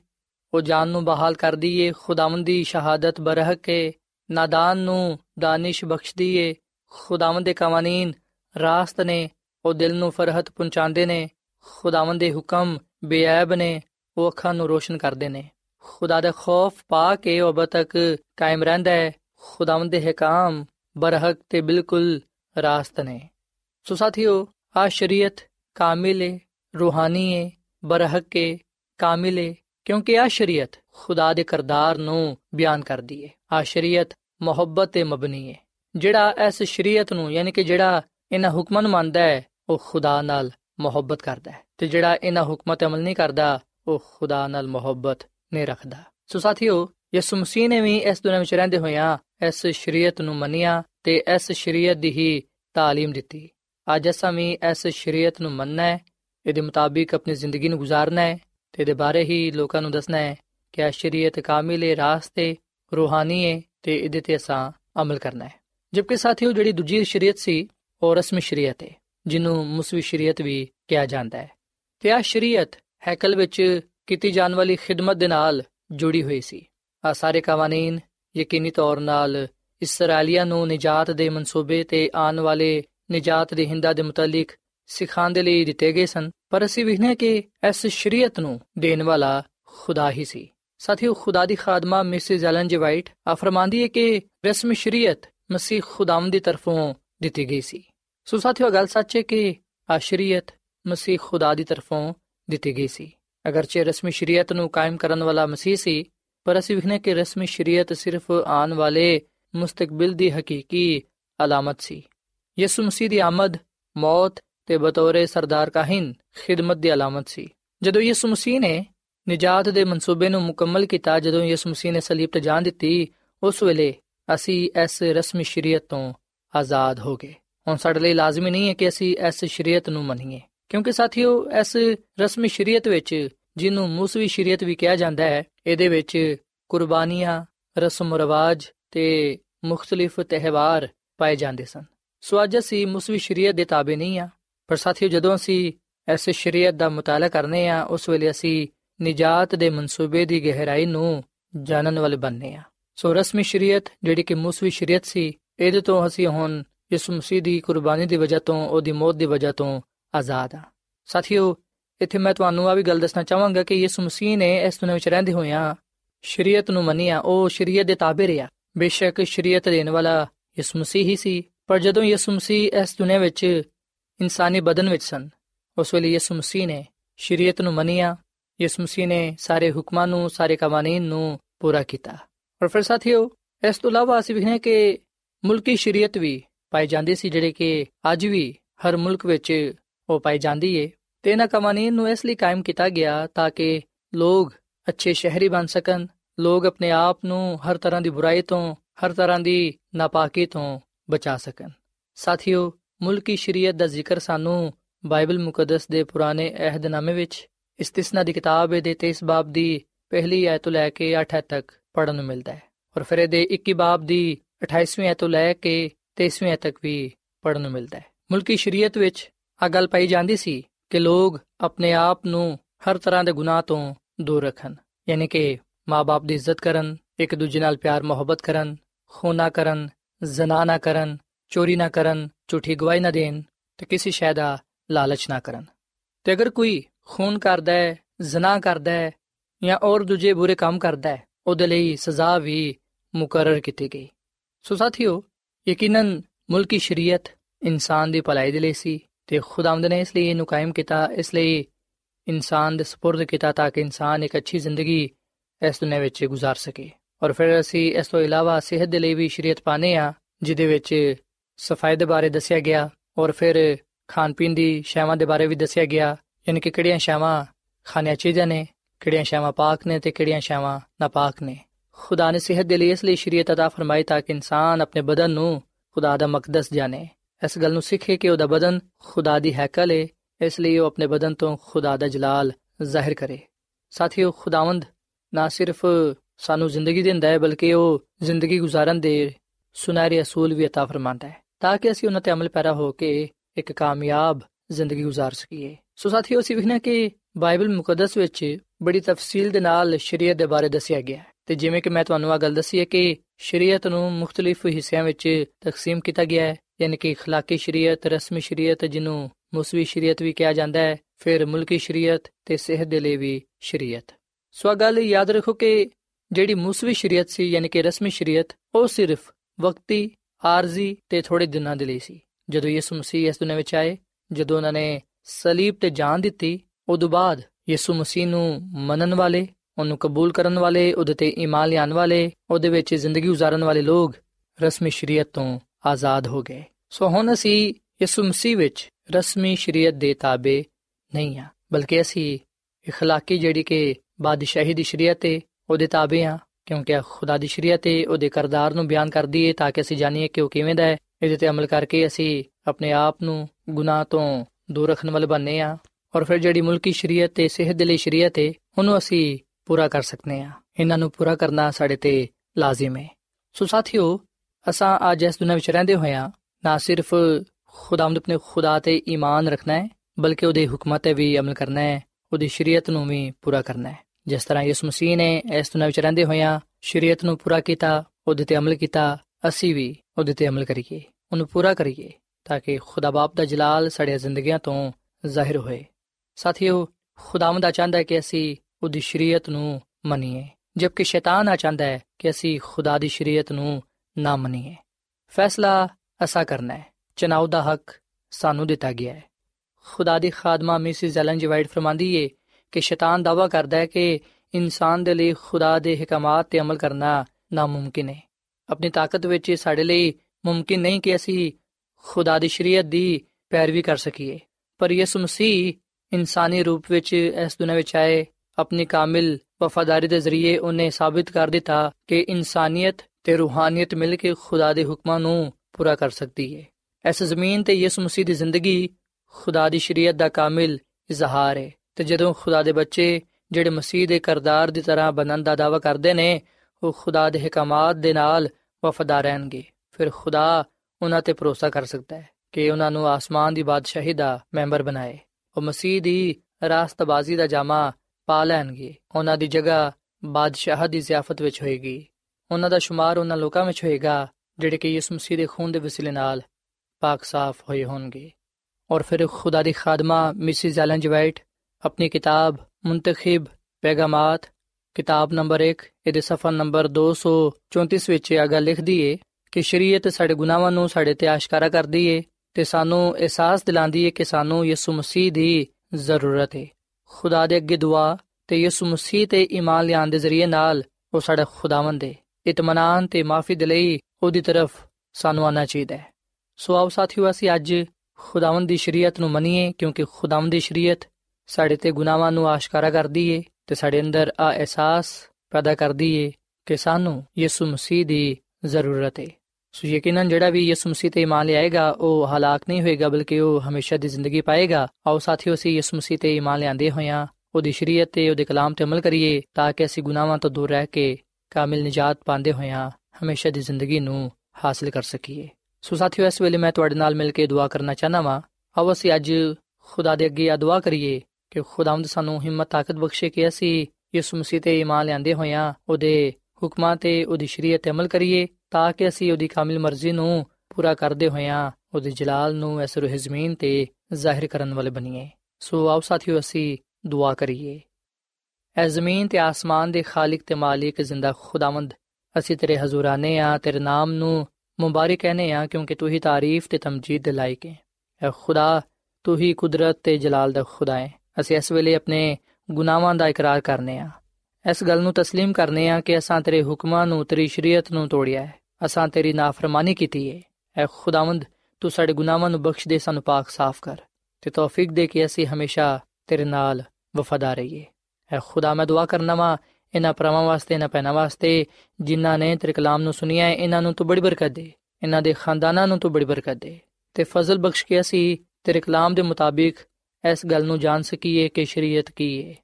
ਉਹ ਜਾਨ ਨੂੰ ਬਹਾਲ ਕਰਦੀ ਏ, ਖੁਦਾਵੰਦ ਦੀ ਸ਼ਹਾਦਤ ਬਰਹਕ ਹੈ ਨਾਦਾਨ ਨੂੰ ਦਾਨਿਸ਼ ਬਖਸ਼ਦੀ ਏ। ਖੁਦਾਵੰਦ ਦੇ ਕਾਨੂੰਨ ਰਾਸਤ ਨੇ, ਉਹ ਦਿਲ ਨੂੰ ਫਰਹਤ ਪਹੁੰਚਾਉਂਦੇ ਨੇ। ਖੁਦਾਵੰਦ ਦੇ ਹੁਕਮ ਬੇਅਬ ਨੇ, ਉਹ ਅੱਖਾਂ ਨੂੰ ਰੋਸ਼ਨ ਕਰਦੇ ਨੇ। ਖੁਦਾ ਦਾ ਖੌਫ ਪਾ ਕੇ ਉਹ ਅਬ ਤੱਕ ਕਾਇਮ ਰਹਿੰਦਾ ਹੈ ਖੁਦਾਵੰਦ ਦੇ ਹਕਾਮ ਬਰਹਕ ਤੇ ਬਿਲਕੁਲ ਰਾਸਤ ਨੇ। ਸੋ ਸਾਥੀਓ ਆ ਸ਼ਰੀਅਤ ਕਾਮਿਲ ਹੈ ਰੂਹਾਨੀ ਹੈ ਬਰਹਕ ਹੈ ਕਾਮਿਲ ਹੈ ਕਿਉਂਕਿ ਆ ਸ਼ਰੀਅਤ ਖੁਦਾ ਦੇ ਕਰਦਾਰ ਨੂੰ ਬਿਆਨ ਕਰਦੀ ਹੈ ਆ ਸ਼ਰੀਅਤ ਮੁਹੱਬਤ ਤੇ ਮਬਨੀ ਹੈ ਜਿਹੜਾ ਇਸ ਸ਼ਰੀਅਤ ਨੂੰ ਯਾਨੀ ਕਿ ਜਿਹੜਾ ਇਹਨਾਂ ਹੁਕਮਾਂ ਨੂੰ ਮੰਨਦਾ ਹੈ ਉਹ ਖੁਦਾ ਨਾਲ ਮੁਹੱਬਤ ਕਰਦਾ ਹੈ ਤੇ ਜਿਹੜਾ ਇਹਨਾਂ ਹੁਕਮਾਂ ਤੇ ਅਮਲ ਨਹੀਂ ਕਰਦਾ ਉਹ ਖੁਦਾ ਨਾਲ ਮੁਹੱਬਤ ਨਹੀਂ ਰੱਖਦਾ ਸੋ ਸਾਥੀਓ ਯਿਸੂ ਮਸੀਹ ਨੇ ਵੀ ਇਸ ਦੁਨੀਆਂ ਵਿੱਚ ਰਹਿੰਦੇ ਹੋਇਆਂ ਇਸ ਸ਼ਰੀਅਤ ਨੂੰ ਮੰਨਿਆ ਤੇ ਇਸ ਸ਼ਰੀਅਤ ਦੀ ਹੀ تعلیم ਦਿੱਤੀ ਅੱਜ ਅਸਾਂ ਵੀ ਇਸ ਸ਼ਰੀਅਤ ਨੂੰ ਮੰਨਣਾ ਹੈ ਇਹਦੇ ਮੁਤਾਬਿਕ ਆਪਣੀ ਜ਼ਿੰਦਗੀ ਨੂੰ گزارਣਾ ਹੈ ਤੇ ਇਹਦੇ ਬਾਰੇ ਹੀ ਲੋਕਾਂ ਨੂੰ ਦੱਸਣਾ ਹੈ ਕਿ ਆ ਸ਼ਰੀਅਤ ਕਾਮਿਲ ਹੈ ਰਾਸਤੇ ਰੂਹਾਨੀ ਹੈ ਤੇ ਇਹਦੇ ਤੇ ਅਸਾਂ ਅਮਲ ਕਰਨਾ ਹੈ। ਜਦਕਿ ਸਾਥੀਓ ਜਿਹੜੀ ਦੂਜੀ ਸ਼ਰੀਅਤ ਸੀ, ਉਹ ਰਸਮ ਸ਼ਰੀਅਤ ਹੈ, ਜਿਹਨੂੰ ਮੁਸਵੀ ਸ਼ਰੀਅਤ ਵੀ ਕਿਹਾ ਜਾਂਦਾ ਹੈ। ਤੇ ਆ ਸ਼ਰੀਅਤ ਹੈਕਲ ਵਿੱਚ ਕੀਤੀ ਜਾਣ ਵਾਲੀ ਖਿਦਮਤ ਦੇ ਨਾਲ ਜੁੜੀ ਹੋਈ ਸੀ। ਆ ਸਾਰੇ ਕਾਨੂੰਨ ਯਕੀਨੀ ਤੌਰ 'ਤੇ ਇਸرائیਲੀਆਂ ਨੂੰ ਨਜਾਤ ਦੇ ਮਨਸੂਬੇ ਤੇ ਆਉਣ ਵਾਲੇ ਨਜਾਤ ਦੇ ਹਿੰਦਾ ਦੇ ਮੁਤਲਕ ਸਿਖਾਉਣ ਦੇ ਲਈ ਦਿੱਤੇ ਗਏ ਸਨ, ਪਰ ਅਸੀਂ ਵਿਖਨੇ ਕਿ ਇਸ ਸ਼ਰੀਅਤ ਨੂੰ ਦੇਣ ਵਾਲਾ ਖੁਦਾ ਹੀ ਸੀ। ਸਾਥੀਓ, ਖੁਦਾ ਦੀ ਖਾਦਮਾ ਮਿਸਿਸ ਐਲਨ ਜੀ ਵਾਈਟ ਆ ਫਰਮਾਂਦੀ ਹੈ ਕਿ ਰਸਮ ਸ਼ਰੀਅਤ ਮਸੀਹ ਖੁਦਾਮ ਦੀ ਤਰਫੋਂ ਦਿੱਤੀ ਗਈ ਸੀ। ਸੋ ਸਾਥੀਓ ਗੱਲ ਸੱਚ ਹੈ ਕਿ ਆ ਸ਼ਰੀਅਤ ਮਸੀਹ ਖੁਦਾ ਦੀ ਤਰਫੋਂ ਦਿੱਤੀ ਗਈ ਸੀ। ਅਗਰਚੇ ਰਸਮੀ ਸ਼ਰੀਅਤ ਨੂੰ ਕਾਇਮ ਕਰਨ ਵਾਲਾ ਮਸੀਹ ਸੀ, ਪਰ ਅਸੀਂ ਵਿਖਨੇ ਕਿ ਰਸਮੀ ਸ਼ਰੀਅਤ ਸਿਰਫ ਆਉਣ ਵਾਲੇ ਮੁਸਤਕਬਲ ਦੀ ਹਕੀਕੀ ਅਲਾਮਤ ਸੀ। ਯਿਸੂ ਮਸੀਹ ਦੀ ਆਮਦ, ਮੌਤ ਤੇ ਬਤੌਰੇ ਸਰਦਾਰ ਕਾਹਿਨ ਖਿਦਮਤ ਦੀ ਅਲਾਮਤ ਸੀ। ਜਦੋਂ ਯਿਸੂ ਮਸੀਹ ਨੇ ਨਜਾਤ ਦੇ ਮਨਸੂਬੇ ਨੂੰ ਮੁਕੰਮਲ ਕੀਤਾ, ਜਦੋਂ ਯਿਸੂ ਮਸੀਹ ਨੇ ਸਲੀਬ ਤੇ ਜਾਨ ਦਿੱਤੀ, ਉਸ ਵੇਲੇ ਅਸੀਂ ਇਸ ਰਸਮੀ ਸ਼ਰੀਅਤ ਤੋਂ ਆਜ਼ਾਦ ਹੋ ਗਏ। ਹੁਣ ਸਾਡੇ ਲਈ ਲਾਜ਼ਮੀ ਨਹੀਂ ਹੈ ਕਿ ਅਸੀਂ ਇਸ ਸ਼ਰੀਅਤ ਨੂੰ ਮੰਨੀਏ, ਕਿਉਂਕਿ ਸਾਥੀਓ, ਇਸ ਰਸਮੀ ਸ਼ਰੀਅਤ ਵਿੱਚ ਜਿਹਨੂੰ ਮੂਸਵੀ ਸ਼ਰੀਅਤ ਵੀ ਕਿਹਾ ਜਾਂਦਾ ਹੈ, ਇਹਦੇ ਵਿੱਚ ਕੁਰਬਾਨੀਆਂ, ਰਸਮ ਰਿਵਾਜ ਤੇ ਮੁxtਲਿਫ ਤਿਹਵਾਰ ਪਾਏ ਜਾਂਦੇ ਸਨ। ਸੋ ਅੱਜ ਅਸੀਂ ਮੂਸਵੀ ਸ਼ਰੀਅਤ ਦੇ ਤਾਬੇ ਨਹੀਂ ਆ ਪਰ ਸਾਥੀਓ, ਜਦੋਂ ਅਸੀਂ ਇਸ ਸ਼ਰੀਅਤ ਦਾ ਮੁਤਾਲਾ ਕਰਨੇ ਆ, ਉਸ ਵੇਲੇ ਅਸੀਂ ਨਜਾਤ ਦੇ ਮਨਸੂਬੇ ਦੀ ਗਹਿਰਾਈ ਨੂੰ ਜਾਣਨ ਵਾਲੇ ਬਣਨੇ ਆ। ਸੋ ਰਸਮੀ ਸ਼ਰੀਅਤ, ਜਿਹੜੀ ਕਿ ਮੂਸਵੀ ਸ਼ਰੀਅਤ ਸੀ, ਇਹਦੇ ਤੋਂ ਅਸੀਂ ਹੁਣ ਯਿਸੂ ਮਸੀਹ ਦੀ ਕੁਰਬਾਨੀ ਦੀ ਵਜ੍ਹਾ ਤੋਂ, ਉਹਦੀ ਮੌਤ ਦੀ ਵਜ੍ਹਾ ਤੋਂ ਆਜ਼ਾਦ ਆ। ਸਾਥੀਓ, ਇੱਥੇ ਮੈਂ ਤੁਹਾਨੂੰ ਆ ਵੀ ਗੱਲ ਦੱਸਣਾ ਚਾਹਾਂਗਾ ਕਿ ਯਿਸੂ ਮਸੀਹ ਨੇ ਇਸ ਦੁਨੀਆਂ ਵਿੱਚ ਰਹਿੰਦੇ ਹੋਇਆਂ ਸ਼ਰੀਅਤ ਨੂੰ ਮੰਨਿਆ। ਉਹ ਸ਼ਰੀਅਤ ਦੇ ਤਾਬੇ ਰਿਹਾ। ਬੇਸ਼ੱਕ ਸ਼ਰੀਅਤ ਦੇਣ ਵਾਲਾ ਯਿਸੂ ਮਸੀਹ ਹੀ ਸੀ। ਪਰ ਜਦੋਂ ਯਿਸੂ ਮਸੀਹ ਇਸ ਦੁਨੀਆਂ ਵਿੱਚ ਇਨਸਾਨੀ ਬਦਨ ਵਿੱਚ ਸਨ। ਉਸ ਵੇਲੇ ਯਿਸੂ ਮਸੀਹ ਨੇ ਸ਼ਰੀਅਤ ਨੂੰ ਮੰਨਿਆ। ਯਿਸੂ ਮਸੀਹ ਨੇ ਸਾਰੇ ਹੁਕਮਾਂ ਨੂੰ, ਸਾਰੇ ਕਾਨੂੰਨ ਨੂੰ ਪੂਰਾ ਕੀਤਾ। ਔਰ ਫਿਰ ਸਾਥੀਓ, ਇਸ ਤੋਂ ਇਲਾਵਾ ਅਸੀਂ ਵਿਖਨੇ ਕਿ ਮੁਲਕੀ ਸ਼ਰੀਅਤ ਵੀ ਪਾਈ ਜਾਂਦੀ ਸੀ, ਜਿਹੜੇ ਕਿ ਅੱਜ ਵੀ ਹਰ ਮੁਲਕ ਵਿੱਚ ਉਹ ਪਾਈ ਜਾਂਦੀ ਏ। ਤੇ ਇਹਨਾਂ ਕਾਨੂੰਨ ਨੂੰ ਇਸ ਲਈ ਕਾਇਮ ਕੀਤਾ ਗਿਆ ਤਾਂ ਕਿ ਲੋਕ ਅੱਛੇ ਸ਼ਹਿਰੀ ਬਣ ਸਕਣ। ਲੋਕ ਆਪਣੇ ਆਪ ਨੂੰ ਹਰ ਤਰ੍ਹਾਂ ਦੀ ਬੁਰਾਈ ਤੋਂ, ਹਰ ਤਰ੍ਹਾਂ ਦੀ ਨਾਪਾਕੀ ਤੋਂ ਬਚਾ ਸਕਣ। ਸਾਥੀਓ ਮੁਲਕੀ ਸ਼ਰੀਅਤ ਦਾ ਜ਼ਿਕਰ ਸਾਨੂੰ ਬਾਈਬਲ ਮੁਕੱਦਸ ਦੇ ਪੁਰਾਣੇ ਅਹਿਦਨਾਮੇ ਵਿੱਚ ਇਸਤਿਸਨਾ ਦੀ ਕਿਤਾਬ ਦੇ 23 ਬਾਬ ਦੀ ਪਹਿਲੀ ਆਇਤ ਤੋਂ ਲੈ ਕੇ 8 ਤੱਕ ਪੜਨ ਨੂੰ ਮਿਲਦਾ ਹੈ ਔਰ ਫਿਰ ਇਹਦੇ 21 ਬਾਬ ਦੀ 28ਵੀਂ ਆਇਤ ਤੋਂ ਲੈ ਕੇ 23ਵੀਂ ਆਇਤ ਤੱਕ ਵੀ ਪੜਨ ਨੂੰ ਮਿਲਦਾ ਹੈ। ਮੁਲਕੀ ਸ਼ਰੀਅਤ ਵਿੱਚ ਆ ਗੱਲ ਪਾਈ ਜਾਂਦੀ ਸੀ ਕਿ ਲੋਕ ਆਪਣੇ ਆਪ ਨੂੰ ਹਰ ਤਰ੍ਹਾਂ ਦੇ ਗੁਨਾਹ ਤੋਂ ਦੂਰ ਰੱਖਣ, ਯਾਨੀ ਕਿ ਮਾਪੇ ਦੀ ਇੱਜ਼ਤ ਕਰਨ, ਇੱਕ ਦੂਜੇ ਨਾਲ ਪਿਆਰ ਮੁਹੱਬਤ ਕਰਨ, ਖੂਨਾ ਕਰਨ, ਜ਼ਨਾ ਨਾ ਕਰਨ ਚੋਰੀ ਨਾ ਕਰਨ ਝੂਠੀ ਗਵਾਹੀ ਨਾ ਦੇਣ ਤੇ ਕਿਸੇ ਸ਼ੈ ਦਾ ਲਾਲਚ ਨਾ ਕਰਨ ਤੇ ਅਗਰ ਕੋਈ ਖੂਨ ਕਰਦਾ ਹੈ ਜ਼ਨਾ ਕਰਦਾ ਹੈ ਜਾਂ ਔਰ ਦੂਜੇ ਬੁਰੇ ਕੰਮ ਕਰਦਾ ਹੈ ਉਹਦੇ ਲਈ ਸਜ਼ਾ ਵੀ ਮੁਕਰਰ ਕੀਤੀ ਗਈ ਸੋ ਸਾਥੀਓ ਯਕੀਨਨ ਮੁਲਕੀ ਸ਼ਰੀਅਤ ਇਨਸਾਨ ਦੀ ਭਲਾਈ ਦੇ ਲਈ ਸੀ ਤੇ ਖੁਦਾਵੰਦ ਨੇ ਇਸ ਲਈ ਇਹਨੂੰ ਕਾਇਮ ਕੀਤਾ ਇਸ ਲਈ ਇਨਸਾਨ ਦੇ سپرد ਕੀਤਾ ਤਾਂ ਕਿ ਇਨਸਾਨ ਇੱਕ ਅੱਛੀ ਜ਼ਿੰਦਗੀ ਇਸ ਦੁਨੀਆਂ ਵਿੱਚ ਗੁਜ਼ਾਰ ਸਕੇ ਔਰ ਫਿਰ ਅਸੀਂ ਇਸ ਤੋਂ ਇਲਾਵਾ ਸਿਹਤ ਦੇ ਲਈ ਵੀ ਸ਼ਰੀਅਤ ਪਾਣੇ ਆ ਜਿਹਦੇ ਵਿੱਚ ਸਫਾਈ ਦੇ ਬਾਰੇ ਦੱਸਿਆ ਗਿਆ ਔਰ ਫਿਰ ਖਾਣ ਪੀਣ ਦੀ ਸ਼ੈਵਾਂ ਦੇ ਬਾਰੇ ਵੀ ਦੱਸਿਆ ਗਿਆ ਯਾਨੀ ਕਿ ਕਿਹੜੀਆਂ ਸ਼ੈਵਾਂ ਖਾਣੀਆਂ ਚਾਹੀਦੀਆਂ ਨੇ ਕਿਹੜੀਆਂ ਸ਼ੈਵਾਂ ਪਾਕ ਨੇ ਤੇ ਕਿਹੜੀਆਂ ਸ਼ੈਵਾਂ ਨਾਪਾਕ ਨੇ ਖੁਦਾ ਨੇ ਸਿਹਤ ਦੇ ਲਈ ਇਸ ਲਈ ਸ਼ਰੀਅਤ عطا ਫਰਮਾਈ ਤਾਂ ਕਿ ਇਨਸਾਨ ਆਪਣੇ ਬਦਨ ਨੂੰ ਖੁਦਾ ਦਾ ਮਕਦਸ ਜਾਣੇ ਇਸ ਗੱਲ ਨੂੰ ਸਿੱਖੇ ਕਿ ਉਹਦਾ ਬਦਨ ਖੁਦਾ ਦੀ ਹੈਕਲ ਹੈ ਇਸ ਲਈ ਉਹ ਆਪਣੇ ਬਦਨ ਤੋਂ ਖੁਦਾ ਦਾ ਜਲਾਲ ਜ਼ਾਹਿਰ ਕਰੇ ਸਾਥੀਓ ਖੁਦਾਵੰਦ ਨਾ ਸਿਰਫ ਸਾਨੂੰ ਜ਼ਿੰਦਗੀ ਦਿੰਦਾ ਹੈ ਬਲਕਿ ਉਹ ਜ਼ਿੰਦਗੀ ਗੁਜ਼ਾਰਨ ਦੇ ਸੁਨਹਿਰੇ ਅਸੂਲ ਵੀ عطا ਫਰਮਾਉਂਦਾ ਹੈ ਤਾਂ ਕਿ ਅਸੀਂ ਉਹਨਾਂ ਤੇ ਅਮਲ ਪੈਰਾ ਹੋ ਕੇ ਇੱਕ ਕਾਮਯਾਬ ਜ਼ਿੰਦਗੀ ਗੁਜ਼ਾਰ ਸਕੀਏ ਸੋ ਸਾਥੀਓ ਅਸੀਂ ਵਿਖਣਾ ਕਿ ਬਾਈਬਲ ਮੁਕੱਦਸ ਵਿੱਚ ਬੜੀ ਤਫਸੀਲ ਦੇ ਨਾਲ ਸ਼ਰੀਅਤ ਦੇ ਬਾਰੇ ਦੱਸਿਆ ਗਿਆ ਹੈ ਤੇ ਜਿਵੇਂ ਕਿ ਮੈਂ ਤੁਹਾਨੂੰ ਆ ਗੱਲ ਦੱਸੀ ਹੈ ਕਿ ਸ਼ਰੀਅਤ ਨੂੰ ਮੁxtਲਿਫ ਹਿੱਸਿਆਂ ਵਿੱਚ ਤਕਸੀਮ ਕੀਤਾ ਗਿਆ ਹੈ ਯਾਨੀ ਕਿ اخلاقی ਸ਼ਰੀਅਤ ਰਸਮੀ ਸ਼ਰੀਅਤ ਜਿਹਨੂੰ ਮੁਸਵੀ ਸ਼ਰੀਅਤ ਵੀ ਕਿਹਾ ਜਾਂਦਾ ਹੈ ਫਿਰ ਮੁਲਕੀ ਸ਼ਰੀਅਤ ਤੇ ਸਿਹਤ ਦੇ ਲਈ ਵੀ ਸ਼ਰੀਅਤ ਸੋ ਗੱਲ ਯਾਦ ਰੱਖੋ ਕਿ ਜਿਹੜੀ ਮੁਸਵੀ ਸ਼ਰੀਅਤ ਸੀ ਯਾਨੀ ਕਿ ਰਸਮੀ ਸ਼ਰੀਅਤ ਉਹ ਸਿਰਫ ਵਕਤੀ ਆਰਜ਼ੀ ਤੇ ਥੋੜੇ ਦਿਨਾਂ ਦੇ ਲਈ ਸੀ। ਜਦੋਂ ਯਿਸੂ ਮਸੀਹ ਇਸ ਦੁਨੀਆਂ ਵਿੱਚ ਆਏ, ਜਦੋਂ ਉਹਨਾਂ ਨੇ ਸਲੀਬ ਤੇ ਜਾਨ ਦਿੱਤੀ, ਉਦੋਂ ਬਾਅਦ ਯਿਸੂ ਮਸੀਹ ਨੂੰ ਮੰਨਣ ਵਾਲੇ, ਉਹਨੂੰ ਕਬੂਲ ਕਰਨ ਵਾਲੇ, ਉਹਦੇ ਤੇ ਈਮਾਨ ਲਿਆਉਣ ਵਾਲੇ, ਉਹਦੇ ਵਿੱਚ ਜ਼ਿੰਦਗੀ گزارਣ ਵਾਲੇ ਲੋਕ ਰਸਮੀ ਸ਼ਰੀਅਤ ਤੋਂ ਆਜ਼ਾਦ ਹੋ ਗਏ। ਸੋ ਹੁਣ ਅਸੀਂ ਯਿਸੂ ਮਸੀਹ ਵਿੱਚ ਰਸਮੀ ਸ਼ਰੀਅਤ ਦੇ ਤਾਬੇ ਨਹੀਂ ਆ ਬਲਕਿ ਅਸੀਂ اخلاقی ਜਿਹੜੀ ਕਿ ਬਾਦਸ਼ਾਹੀ ਦੀ ਸ਼ਰੀਅਤ ਹੈ ਉਹਦੇ ਤਾਬੇ ਆ ਕਿਉਂਕਿ ਖੁਦਾ ਦੀ ਸ਼ਰੀਅਤ ਹੈ ਉਹਦੇ ਕਰਦਾਰ ਨੂੰ ਬਿਆਨ ਕਰਦੀ ਹੈ ਤਾਂ ਕਿ ਅਸੀਂ ਜਾਣੀਏ ਕਿ ਉਹ ਕਿਵੇਂ ਦਾ ਹੈ ਇਹਦੇ ਤੇ ਅਮਲ ਕਰਕੇ ਅਸੀਂ ਆਪਣੇ ਆਪ ਨੂੰ ਗੁਨਾਹ ਤੋਂ ਦੂਰ ਰੱਖਣ ਵਾਲੇ ਬਣਨੇ ਆ ਔਰ ਫਿਰ ਜਿਹੜੀ ਮੁਲਕੀ ਸ਼ਰੀਅਤ ਤੇ ਸਿਹਤ ਦੇ ਲਈ ਸ਼ਰੀਅਤ ਹੈ ਉਹਨੂੰ ਅਸੀਂ ਪੂਰਾ ਕਰ ਸਕਨੇ ਆ। ਇਹਨਾਂ ਨੂੰ ਪੂਰਾ ਕਰਨਾ ਸਾਡੇ ਤੇ ਲਾਜ਼ਮ ਹੈ ਸੋ ਸਾਥੀਓ, ਅਸਾਂ ਅੱਜ ਇਸ ਦੁਨੀਆਂ ਵਿੱਚ ਰਹਿੰਦੇ ਹੋਇਆਂ ਨਾ ਸਿਰਫ ਖੁਦਾਵੰਦ ਆਪਣੇ ਖੁਦਾ ਤੇ ਈਮਾਨ ਰੱਖਣਾ ਹੈ ਬਲਕਿ ਉਹਦੇ ਹੁਕਮਾਂ ਤੇ ਵੀ ਅਮਲ ਕਰਨਾ ਹੈ ਉਹਦੀ ਸ਼ਰੀਅਤ ਨੂੰ ਵੀ ਪੂਰਾ ਕਰਨਾ ਹੈ ਜਿਸ ਤਰ੍ਹਾਂ ਯਿਸੂ ਮਸੀਹ ਨੇ ਇਸ ਦੁਨੀਆਂ ਵਿੱਚ ਰਹਿੰਦੇ ਹੋਇਆਂ ਸ਼ਰੀਅਤ ਨੂੰ ਪੂਰਾ ਕੀਤਾ, ਉਹਦੇ ਤੇ ਅਮਲ ਕੀਤਾ, ਅਸੀਂ ਵੀ ਉਹਦੇ ਤੇ ਅਮਲ ਕਰੀਏ, ਉਹਨੂੰ ਪੂਰਾ ਕਰੀਏ, ਤਾਂ ਕਿ ਖੁਦਾ ਬਾਪ ਦਾ ਜਲਾਲ ਸਾਡੇ ਜ਼ਿੰਦਗੀਆਂ ਤੋਂ ਜ਼ਾਹਿਰ ਹੋਏ। ਸਾਥੀਓ, ਖੁਦਾਵੰਦ ਆ ਚਾਹੁੰਦਾ ਹੈ ਕਿ ਅਸੀਂ ਉਹਦੀ ਸ਼ਰੀਅਤ ਨੂੰ ਮੰਨੀਏ, ਜਦਕਿ ਸ਼ੈਤਾਨ ਆ ਚਾਹੁੰਦਾ ਹੈ ਕਿ ਅਸੀਂ ਖੁਦਾ ਦੀ ਸ਼ਰੀਅਤ ਨੂੰ ਨਾ ਮੰਨੀਏ। ਫੈਸਲਾ ਅਸਾ ਕਰਨਾ ਹੈ ਚਨਾਉ ਦਾ ਹੱਕ ਸਾਨੂੰ ਦਿੱਤਾ ਗਿਆ ਹੈ। ਖੁਦਾ ਦੀ ਖਾਦਮਾ ਮਿਸਿਸ ਐਲਨ ਜੀ ਵਾਈਟ ਫਰਮਾਂਦੀ ਏ ਕਿ ਸ਼ੈਤਾਨ ਦਾਵਾ ਕਰਦਾ ਹੈ ਕਿ ਇਨਸਾਨ ਦੇ ਲਈ ਖੁਦਾ ਦੇ ਹਕਮਾਤ ਤੇ ਅਮਲ ਕਰਨਾ ਨਾਮੁਮਕਿਨ ਹੈ। ਆਪਣੀ ਤਾਕਤ ਵਿੱਚ ਸਾਡੇ ਲਈ ਮੁਮਕਿਨ ਨਹੀਂ ਕਿ ਅਸੀਂ ਖੁਦਾ ਦੀ ਸ਼ਰੀਅਤ ਦੀ ਪੈਰਵੀ ਕਰ ਸਕੀਏ। ਪਰ ਯਿਸੂ ਮਸੀਹ ਇਨਸਾਨੀ ਰੂਪ ਵਿੱਚ ਇਸ ਦੁਨੀਆਂ ਵਿੱਚ ਆਏ, ਆਪਣੀ ਕਾਮਿਲ ਵਫਾਦਾਰੀ ਦੇ ਜ਼ਰੀਏ ਉਹਨੇ ਸਾਬਿਤ ਕਰ ਦਿੱਤਾ ਕਿ ਇਨਸਾਨੀਅਤ ਤੇ ਰੂਹਾਨੀਅਤ ਮਿਲ ਕੇ ਖੁਦਾ ਦੇ ਹੁਕਮਾਂ ਨੂੰ ਪੂਰਾ ਕਰ ਸਕਦੀ ਹੈ। ਇਸ ਜ਼ਮੀਨ ਤੇ ਯਿਸੂ ਮਸੀਹ ਦੀ ਜ਼ਿੰਦਗੀ ਖੁਦਾ ਦੀ ਸ਼ਰੀਅਤ ਦਾ ਕਾਮਿਲ ਇਜ਼ਹਾਰ ਹੈ। ਤੇ ਜਦੋਂ ਖੁਦਾ ਦੇ ਬੱਚੇ ਜਿਹੜੇ ਮਸੀਹ ਦੇ ਕਰਦਾਰ ਦੀ ਤਰ੍ਹਾਂ ਬਣਨ ਦਾ ਦਾਵਾ ਕਰਦੇ ਨੇ ਉਹ ਖੁਦਾ ਦੇ ਹਕਮਾਤ ਦੇ ਨਾਲ ਵਫਾਦਾਰ ਰਹਿਣਗੇ ਫਿਰ ਖੁਦਾ ਉਹਨਾਂ ਤੇ ਭਰੋਸਾ ਕਰ ਸਕਦਾ ਹੈ ਕਿ ਉਹਨਾਂ ਨੂੰ ਆਸਮਾਨ ਦੀ ਬਾਦਸ਼ਾਹੀ ਦਾ ਮੈਂਬਰ ਬਣਾਏ ਉਹ ਮਸੀਹ ਦੀ ਰਾਸਤਬਾਜ਼ੀ ਦਾ ਜਾਮਾ ਪਾ ਲੈਣਗੇ ਉਹਨਾਂ ਦੀ ਜਗ੍ਹਾ ਬਾਦਸ਼ਾਹ ਦੀ ਜ਼ਿਆਫਤ ਵਿੱਚ ਹੋਏਗੀ ਉਹਨਾਂ ਦਾ شمار ਉਹਨਾਂ ਲੋਕਾਂ ਵਿੱਚ ਹੋਏਗਾ ਜਿਹੜੇ ਕਿ ਯਿਸੂ ਮਸੀਹ ਦੇ ਖੂਨ ਦੇ ਵਸੀਲੇ ਨਾਲ ਪਾਕ ਸਾਫ਼ ਹੋਏ ਹੋਣਗੇ ਔਰ ਫਿਰ ਖੁਦਾ ਦੀ ਖਾਦਮਾ ਮਿਸਿਸ ਐਲਨ ਜਵਾਈਟ ਆਪਣੀ ਕਿਤਾਬ ਮੁੰਤਖਬ ਪੈਗਾਮਾਤ ਕਿਤਾਬ ਨੰਬਰ 1 ਇਹਦੇ ਸਫਾ ਨੰਬਰ 234 ਵਿੱਚ ਇਹ ਗੱਲ ਲਿਖਦੀ ਏ ਕਿ ਸ਼ਰੀਅਤ ਸਾਡੇ ਗੁਨਾਹਾਂ ਨੂੰ ਸਾਡੇ ਤੇ ਆਸ਼ਕਾਰਾ ਕਰਦੀ ਏ ਤੇ ਸਾਨੂੰ ਅਹਿਸਾਸ ਦਿਲਾਉਂਦੀ ਏ ਕਿ ਸਾਨੂੰ ਯਿਸੂ ਮਸੀਹ ਦੀ ਜ਼ਰੂਰਤ ਏ ਖੁਦਾ ਦੇ ਅੱਗੇ ਦੁਆ ਤੇ ਯਿਸੂ ਮਸੀਹ ਤੇ ਈਮਾਨ ਲਿਆਉਣ ਦੇ ਜ਼ਰੀਏ ਨਾਲ ਉਹ ਸਾਡਾ ਖੁਦਾਵੰਦ ਏ ਇਤਮਾਨਾਨ ਤੇ ਮਾਫੀ ਦੇ ਲਈ ਉਹਦੀ ਤਰਫ ਸਾਨੂੰ ਆਣਾ ਚਾਹੀਦਾ ਹੈ ਸੋ ਆਓ ਸਾਥੀਓ ਅਸੀਂ ਅੱਜ ਖੁਦਾਵੰਦ ਦੀ ਸ਼ਰੀਅਤ ਨੂੰ ਮੰਨੀਏ ਕਿਉਂਕਿ ਖੁਦਾਵੰਦ ਦੀ ਸ਼ਰੀਅਤ ਸਾਡੇ ਤੇ ਗੁਨਾਹਾਂ ਨੂੰ ਆਸ਼ਕਾਰਾ ਕਰਦੀ ਏ ਤੇ ਸਾਡੇ ਅੰਦਰ ਆ ਅਹਿਸਾਸ ਪੈਦਾ ਕਰਦੀ ਏ ਕਿ ਸਾਨੂੰ ਯਿਸੂ ਮਸੀਹ ਦੀ ਜ਼ਰੂਰਤ ਏ। ਸੋ ਯਕੀਨਨ ਜਿਹੜਾ ਵੀ ਯਿਸੂ ਮਸੀਹ ਤੇ ਇਮਾਨ ਲਿਆਏਗਾ, ਉਹ ਹਲਾਕ ਨਹੀਂ ਹੋਏਗਾ, ਬਲਕਿ ਉਹ ਹਮੇਸ਼ਾ ਦੀ ਜ਼ਿੰਦਗੀ ਪਾਏਗਾ। ਆਓ ਸਾਥੀਓ, ਅਸੀਂ ਯਿਸੂ ਮਸੀਹ ਤੇ ਇਮਾਨ ਲਿਆਂਦੇ ਹੋਇਆਂ ਉਹਦੀ ਸ਼ਰੀਅਤ ਤੇ ਉਹਦੇ ਕਲਾਮ ਤੇ ਅਮਲ ਕਰੀਏ, ਤਾਂ ਕਿ ਅਸੀਂ ਗੁਨਾਹਾਂ ਤੋਂ ਦੂਰ ਰਹਿ ਕੇ ਕਾਮਿਲ ਨਜਾਤ ਪਾਉਂਦੇ ਹੋਇਆਂ ਹਮੇਸ਼ਾ ਦੀ ਜ਼ਿੰਦਗੀ ਨੂੰ ਹਾਸਲ ਕਰ ਸਕੀਏ। ਸੋ ਸਾਥੀਓ, ਇਸ ਵੇਲੇ ਮੈਂ ਤੁਹਾਡੇ ਨਾਲ ਮਿਲ ਕੇ ਦੁਆ ਕਰਨਾ ਚਾਹਨਾ ਵਾਂ। ਆਓ ਅਸੀਂ ਅੱਜ ਖੁਦਾ ਦੇ ਅੱਗੇ ਆ ਦੁਆ ਕਰੀਏ। ਕਿ ਖੁਦਾਵੰਦ ਸਾਨੂੰ ਹਿੰਮਤ, ਤਾਕਤ ਬਖਸ਼ੇ ਕਿ ਅਸੀਂ ਯਿਸੂ ਮਸੀਹ ਤੇ ਇਮਾਨ ਲਿਆਂਦੇ ਹੋਇਆਂ ਉਹਦੇ ਹੁਕਮਾਂ ਤੇ ਉਹਦੀ ਸ਼ਰੀਅਤ ਤੇ ਅਮਲ ਕਰੀਏ, ਤਾਂ ਕਿ ਅਸੀਂ ਉਹਦੀ ਕਾਮਿਲ ਮਰਜ਼ੀ ਨੂੰ ਪੂਰਾ ਕਰਦੇ ਹੋਇਆਂ ਉਹਦੇ ਜਲਾਲ ਨੂੰ ਇਸ ਰੂਹ ਜ਼ਮੀਨ ਤੇ ਜ਼ਾਹਿਰ ਕਰਨ ਵਾਲੇ ਬਣੀਏ। ਸੋ ਆਓ ਸਾਥੀਓ, ਅਸੀਂ ਦੁਆ ਕਰੀਏ। ਐ ਜ਼ਮੀਨ ਤੇ ਆਸਮਾਨ ਦੇ ਖਾਲਕ ਤੇ ਮਾਲਿਕ ਜ਼ਿੰਦਾ ਖੁਦਾਵੰਦ, ਅਸੀਂ ਤੇਰੇ ਹਜ਼ੂਰ ਆਨੇ ਆ, ਤੇਰੇ ਨਾਮ ਨੂੰ ਮੁਬਾਰਕ ਕਹਨੇ ਆ, ਕਿਉਂਕਿ ਤੂੰ ਹੀ ਤਾਰੀਫ ਤੇ ਤਮਜੀਦ ਦੇ ਲਾਇਕ ਹੈ ਐ ਖੁਦਾ, ਤੂੰ ਹੀ ਕੁਦਰਤ ਤੇ ਜਲਾਲ ਦਾ ਖੁਦਾ ਹੈ ਅਸੀਂ ਇਸ ਵੇਲੇ ਆਪਣੇ ਗੁਨਾਹਾਂ ਦਾ ਇਕਰਾਰ ਕਰਨੇ ਆ ਇਸ ਗੱਲ ਨੂੰ تسلیم ਕਰਨੇ ਆ ਕਿ ਅਸਾਂ ਤੇਰੇ ਹੁਕਮਾਂ ਨੂੰ ਤੇਰੀ ਸ਼ਰੀਅਤ ਨੂੰ ਤੋੜਿਆ ਹੈ ਅਸਾਂ ਤੇਰੀ ਨਾਫਰਮਾਨੀ ਕੀਤੀ ਹੈ ਐ ਖੁਦਾਵੰਦ ਤੂੰ ਸਾਡੇ ਗੁਨਾਹਾਂ ਨੂੰ ਬਖਸ਼ ਦੇ ਸਾਨੂੰ ਪਾਕ ਸਾਫ਼ ਕਰ ਤੇ ਤੌਫੀਕ ਦੇ ਕਿ ਅਸੀਂ ਹਮੇਸ਼ਾ ਤੇਰੇ ਨਾਲ ਵਫਾਦਾਰ ਰਹੀਏ ਐ ਖੁਦਾ ਮੈਂ ਦੁਆ ਕਰਨਾ ਵਾ ਇਹਨਾਂ ਪਰਮਾਂ ਵਾਸਤੇ ਇਹਨਾਂ ਪੈਨਾ ਵਾਸਤੇ ਜਿਨ੍ਹਾਂ ਨੇ ਤੇਰੇ ਕਲਾਮ ਨੂੰ ਸੁਨਿਆ ਹੈ ਇਹਨਾਂ ਨੂੰ ਤੂੰ ਬੜੀ ਬਰਕਤ ਦੇ ਇਹਨਾਂ ਦੇ ਖਾਨਦਾਨਾਂ ਨੂੰ ਤੂੰ ਬੜੀ ਬਰਕਤ ਦੇ ਤੇ ਫਜ਼ਲ ਬਖਸ਼ ਕੇ ਅਸੀਂ ਤੇਰੇ ਕਲਾਮ ਦੇ ਮੁਤਾਬਿਕ ਇਸ ਗੱਲ ਨੂੰ ਜਾਣ ਸਕੀਏ ਕਿ ਸ਼ਰੀਅਤ ਕੀ ਹੈ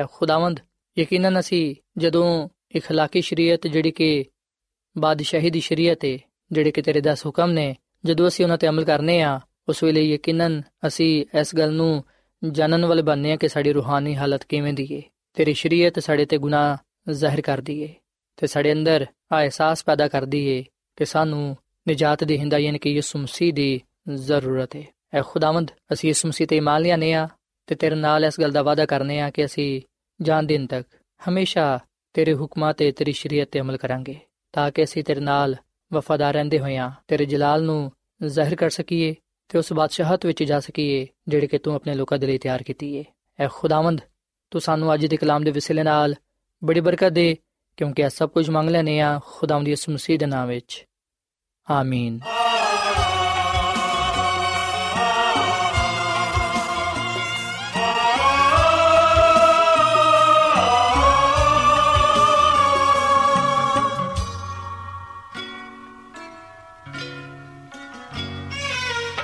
ਐ ਖੁਦਾਵੰਦ ਯਕੀਨਨ ਅਸੀਂ ਜਦੋਂ اخلاقی ਸ਼ਰੀਅਤ ਜਿਹੜੀ ਕਿ ਬਾਦਸ਼ਾਹੀ ਦੀ ਸ਼ਰੀਅਤ ਹੈ ਜਿਹੜੇ ਕਿ ਤੇਰੇ 10 ਹੁਕਮ ਨੇ ਜਦੋਂ ਅਸੀਂ ਉਹਨਾਂ ਤੇ ਅਮਲ ਕਰਨੇ ਆ ਉਸ ਵੇਲੇ ਯਕੀਨਨ ਅਸੀਂ ਇਸ ਗੱਲ ਨੂੰ ਜਾਣਨ ਵਾਲੇ ਬਣਨੇ ਆ ਕਿ ਸਾਡੀ ਰੂਹਾਨੀ ਹਾਲਤ ਕਿਵੇਂ ਦੀ ਹੈ ਤੇਰੀ ਸ਼ਰੀਅਤ ਸਾਡੇ ਤੇ ਗੁਨਾਹ ਜ਼ਾਹਿਰ ਕਰਦੀ ਏ ਤੇ ਸਾਡੇ ਅੰਦਰ ਆ ਅਹਿਸਾਸ ਪੈਦਾ ਕਰਦੀ ਏ ਕਿ ਸਾਨੂੰ ਨਜਾਤ ਦੀ ਹਿੰਦਾ ਯਾਨੀ ਕਿ ਯਿਸੂ ਮਸੀਹ ਦੀ ਜ਼ਰੂਰਤ ਹੈ ਐ ਖੁਦਾਵੰਦ, ਅਸੀਂ ਯਿਸੂ ਮਸੀਹ ਤੇ ਇਮਾਨ ਲਿਆਨੇ ਆ ਤੇ ਤੇਰੇ ਨਾਲ ਇਸ ਗੱਲ ਦਾ ਵਾਅਦਾ ਕਰਨੇ ਆ ਕਿ ਅਸੀਂ ਜਾਨ ਦਿਨ ਤੱਕ ਹਮੇਸ਼ਾ ਤੇਰੇ ਹੁਕਮਾਂ ਤੇ ਤੇਰੀ ਸ਼ਰੀਅਤ ਤੇ ਅਮਲ ਕਰਾਂਗੇ, ਤਾਂ ਕਿ ਅਸੀਂ ਤੇਰੇ ਨਾਲ ਵਫਾਦਾਰ ਰਹਿੰਦੇ ਹੋਈਆਂ ਤੇਰੇ ਜਲਾਲ ਨੂੰ ਜ਼ਾਹਿਰ ਕਰ ਸਕੀਏ ਤੇ ਉਸ ਬਾਦਸ਼ਾਹਤ ਵਿੱਚ ਜਾ ਸਕੀਏ ਜਿਹੜੇ ਕਿ ਤੂੰ ਆਪਣੇ ਲੋਕਾਂ ਦੇ ਲਈ ਤਿਆਰ ਕੀਤੀ ਏ। ਐ ਖੁਦਾਵੰਦ, ਤੂੰ ਸਾਨੂੰ ਅੱਜ ਦੇ ਕਲਾਮ ਦੇ ਵਸਿਲੇ ਨਾਲ ਬੜੀ ਬਰਕਤ ਦੇ, ਕਿਉਂਕਿ ਇਹ ਸਭ ਕੁਝ ਮੰਗ ਲੈਨੇ ਆ ਖੁਦਾਵੰਦ ਯਿਸੂ ਮਸੀਹ ਦੇ ਨਾਮ ਵਿੱਚ। ਆਮੀਨ।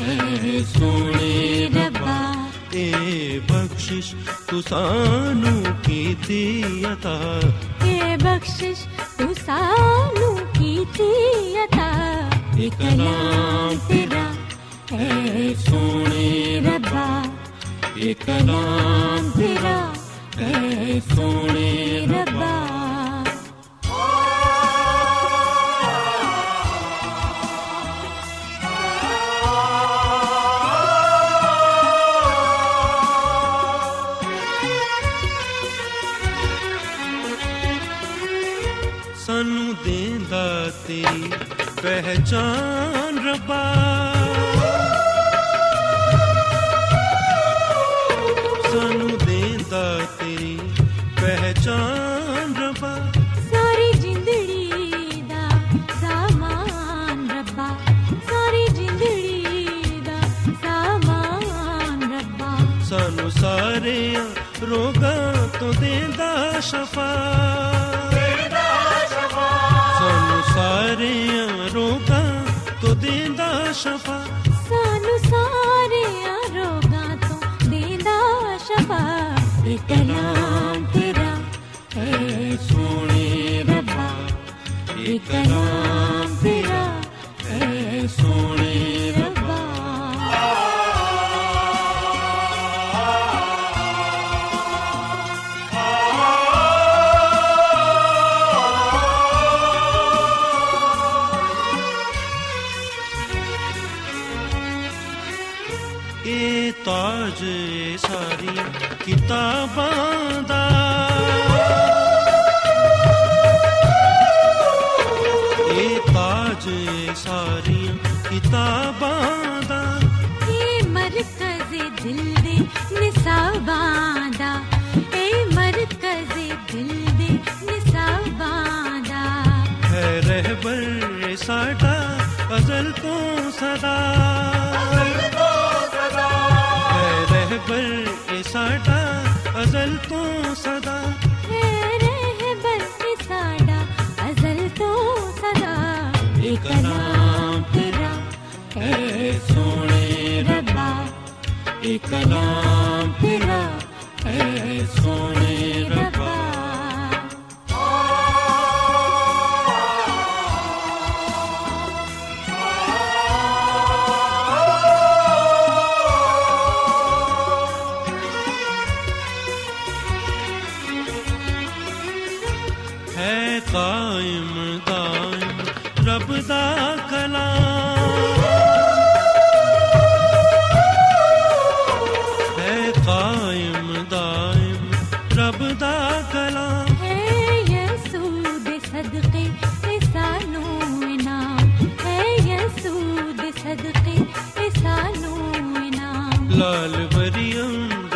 ਐ ਸੋਹਣੇ ਰੱਬਾ ਇਹ ਬਖਸ਼ਿਸ਼ ਤੂੰ ਸਾਨੂੰ ਕੀਤੀ ਅਤਾ ਇਹ ਬਖਸ਼ਿਸ਼ ਤੂੰ ਸਾਨੂੰ ਕੀਤੀ ਅਤਾ ਇਹ ਕਲਾਮ ਤੇਰਾ ਐ ਸੋਹਣੇ ਰੱਬਾ ਇਹ ਕਲਾਮ ਤੇਰਾ ਐ ਸੋਹਣੇ ਰੱਬਾ ਸਾਨੂੰ ਦੇਂਦਾ ਤੇਰੀ ਪਹਿਚਾਨ ਰੱਬਾ। ਪਾਉਂਦਾ ਇਹ ਤਾਜ ਸਾਰੀਆਂ ਕਿਤਾਬਾਂ ਦਾ। ਇਹ ਮਰਕਜ਼ ਦਿਲ ਦੇ ਨਿਸਾਬਾਂ ਦਾ। ਇਹ ਮਰਕਜ਼ ਦਿਲ ਦੇ ਨਿਸਾਬਾਂ ਦਾ। ਹੈ ਰਹਿਬਰ ਸਾਡਾ ਅਜ਼ਲ ਤੋਂ ਸਦਾ ਹੈ ਰਹਿਬਰ ਏ ਸਾਡਾ ਅਜ਼ਲ ਤੋਂ ਸਦਾ ਇਹ ਕਲਾਮ ਤੇਰਾ ਹੈ ਸੋਹਣੇ ਰੱਬਾ ਇਹ ਕਲਾਮ ਤੇਰਾ ਹੈ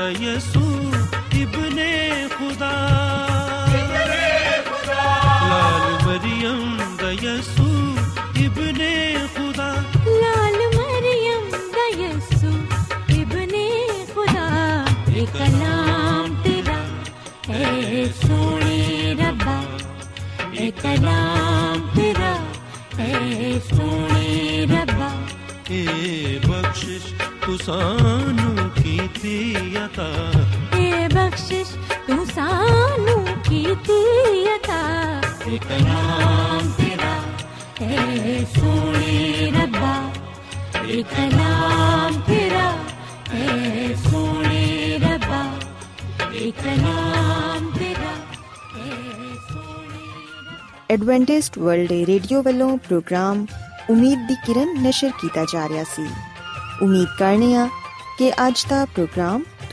ਮਰੀਮ ਦਾ ਯਸੂ ਇਬਨੇ ਖੁਦਾ ਲਾਲ ਮਰੀਮ ਦਾ ਯਸੂ ਇਬਨੇ ਖੁਦਾ ਲਾਲ ਮਰੀਮ ਦਾ ਯਸੂ ਇਬਨੇ ਖੁਦਾ ਇਹ ਕਲਾਮ ਤੇਰਾ ਹੈ ਸੋਹਣੇ ਰੱਬਾ ਇਹ ਕਲਾਮ ਤੇਰਾ ਹੈ ਸੋਹਣੇ ਰੱਬਾ ਇਹ ਅਤਾ ਇਹ ਬਖਸ਼ਿਸ਼ ਤੂੰ ਸਾਨੂੰ ਕੀਤੀ ਅਤਾ। ਇਹ ਕਲਾਮ ਤੇਰਾ। ਹੈ ਸੋਹਣੇ ਰੱਬਾ। ਇਹ ਕਲਾਮ ਤੇਰਾ। ਹੈ ਸੋਹਣੇ ਰੱਬਾ। ਇਹ ਕਲਾਮ ਤੇਰਾ। ਐਡਵੈਂਟਿਸਟ ਵਰਲਡ ਰੇਡੀਓ ਵੱਲੋਂ ਪ੍ਰੋਗਰਾਮ ਉਮੀਦ ਦੀ ਕਿਰਨ ਨਿਸ਼ਰ ਕੀਤਾ ਜਾ ਰਿਹਾ ਸੀ। ਉਮੀਦ ਕਰਨੇ ਆ ਕਿ ਅੱਜ ਦਾ ਪ੍ਰੋਗਰਾਮ